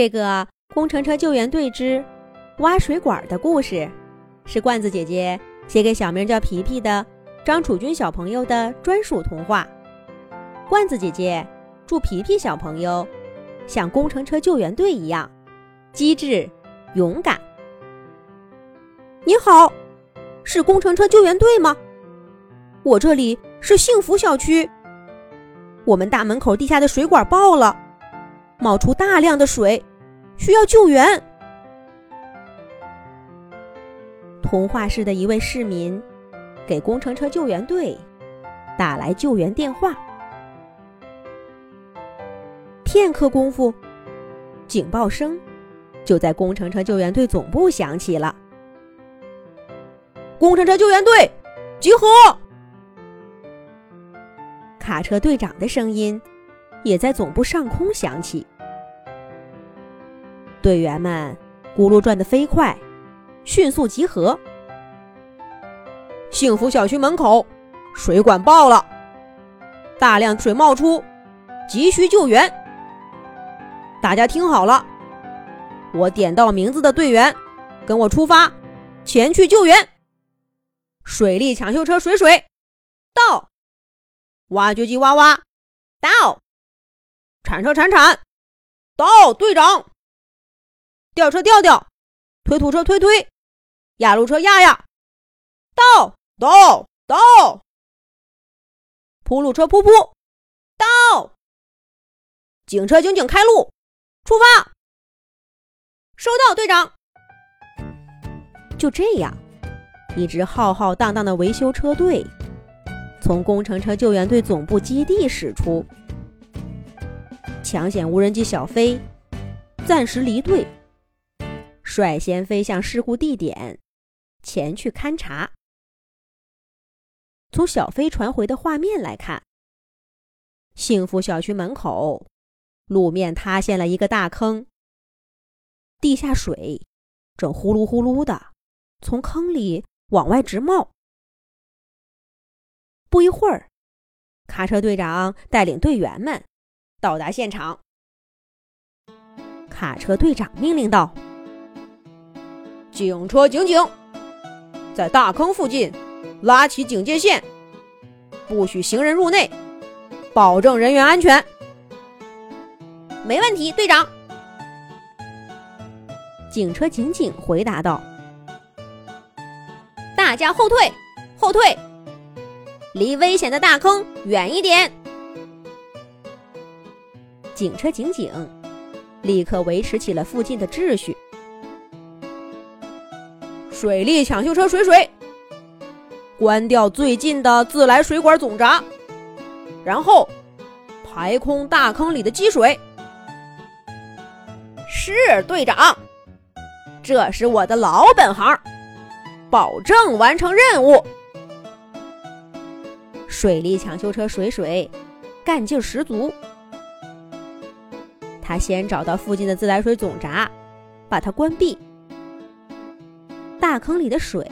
这个工程车救援队之挖水管的故事，是罐子姐姐写给小名叫皮皮的张楚军小朋友的专属童话。罐子姐姐祝皮皮小朋友像工程车救援队一样机智勇敢。你好，是工程车救援队吗？我这里是幸福小区，我们大门口地下的水管爆了，冒出大量的水。需要救援。童话市的一位市民给工程车救援队打来救援电话。片刻功夫，警报声就在工程车救援队总部响起了。工程车救援队集合！卡车队长的声音也在总部上空响起。队员们轱辘转得飞快，迅速集合。幸福小区门口水管爆了，大量水冒出，急需救援。大家听好了，我点到名字的队员，跟我出发，前去救援。水利抢修车水水到，挖掘机挖挖到，铲车铲铲到，队长。吊车吊吊，推土车推推，压路车压压，到到到，铺路车铺铺，到，警车警警开路，出发，收到，队长。就这样，一支浩浩荡荡的维修车队从工程车救援队总部基地驶出，抢险无人机小飞暂时离队。率先飞向事故地点，前去勘察。从小飞传回的画面来看，幸福小区门口路面塌陷了一个大坑，地下水正呼噜呼噜的从坑里往外直冒。不一会儿，卡车队长带领队员们到达现场。卡车队长命令道。警车警警，在大坑附近拉起警戒线，不许行人入内，保证人员安全。没问题，队长。警车警警回答道：“大家后退，后退，离危险的大坑远一点。”警车警警立刻维持起了附近的秩序。水利抢修车水水，关掉最近的自来水管总闸，然后排空大坑里的积水。是队长，这是我的老本行，保证完成任务。水利抢修车水水，干劲十足。他先找到附近的自来水总闸，把它关闭。大坑里的水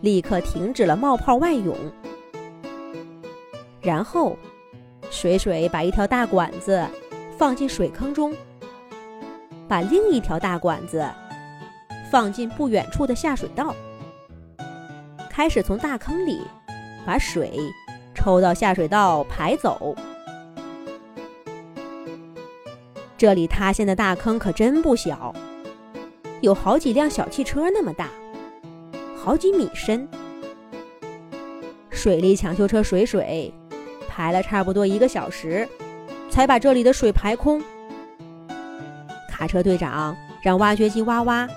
立刻停止了冒泡外涌，然后水水把一条大管子放进水坑中，把另一条大管子放进不远处的下水道，开始从大坑里把水抽到下水道排走。这里塌陷的大坑可真不小。有好几辆小汽车那么大，好几米深。水利抢修车水水排了差不多一个小时，才把这里的水排空。卡车队长让挖掘机挖挖，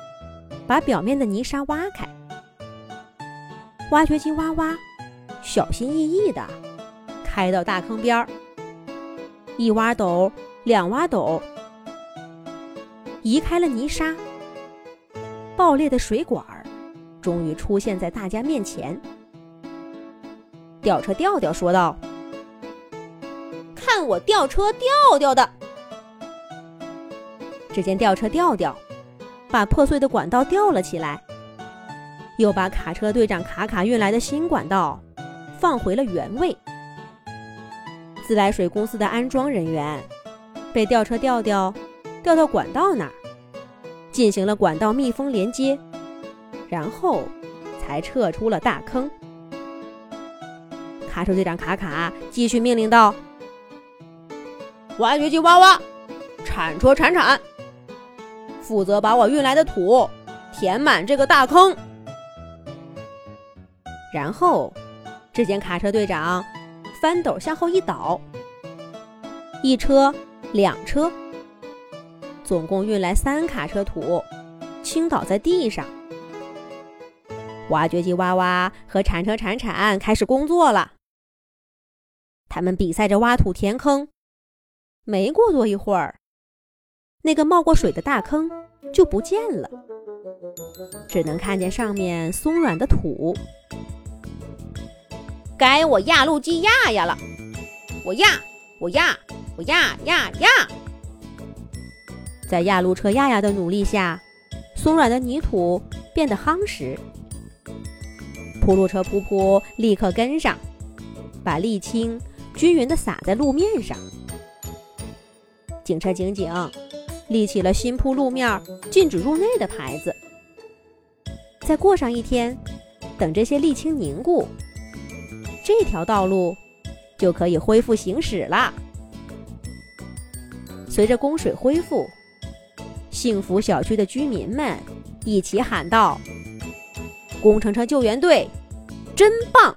把表面的泥沙挖开。挖掘机挖挖，小心翼翼的开到大坑边儿，一挖斗，两挖斗，移开了泥沙。爆裂的水管终于出现在大家面前。吊车吊吊说道：“看我吊车吊吊的！”只见吊车吊吊把破碎的管道吊了起来，又把卡车队长卡卡运来的新管道放回了原位。自来水公司的安装人员被吊车吊吊吊到管道那儿，进行了管道密封连接，然后才撤出了大坑。卡车队长卡卡继续命令道：“挖掘机挖挖，铲车铲铲，负责把我运来的土填满这个大坑。”然后，只见卡车队长翻斗向后一倒，一车、两车，总共运来三卡车土，倾倒在地上。挖掘机挖挖和铲车铲铲开始工作了。他们比赛着挖土填坑，没过多一会儿，那个冒过水的大坑就不见了，只能看见上面松软的土。该我压路机压压了，我压，我压，我压压压。在压路车压压的努力下，松软的泥土变得夯实。铺路车噗噗立刻跟上，把沥青。均匀地撒在路面上。警车警警立起了新铺路面禁止入内的牌子。再过上一天，等这些沥青凝固，这条道路就可以恢复行驶了。随着供水恢复，幸福小区的居民们一起喊道：“工程车救援队，真棒！”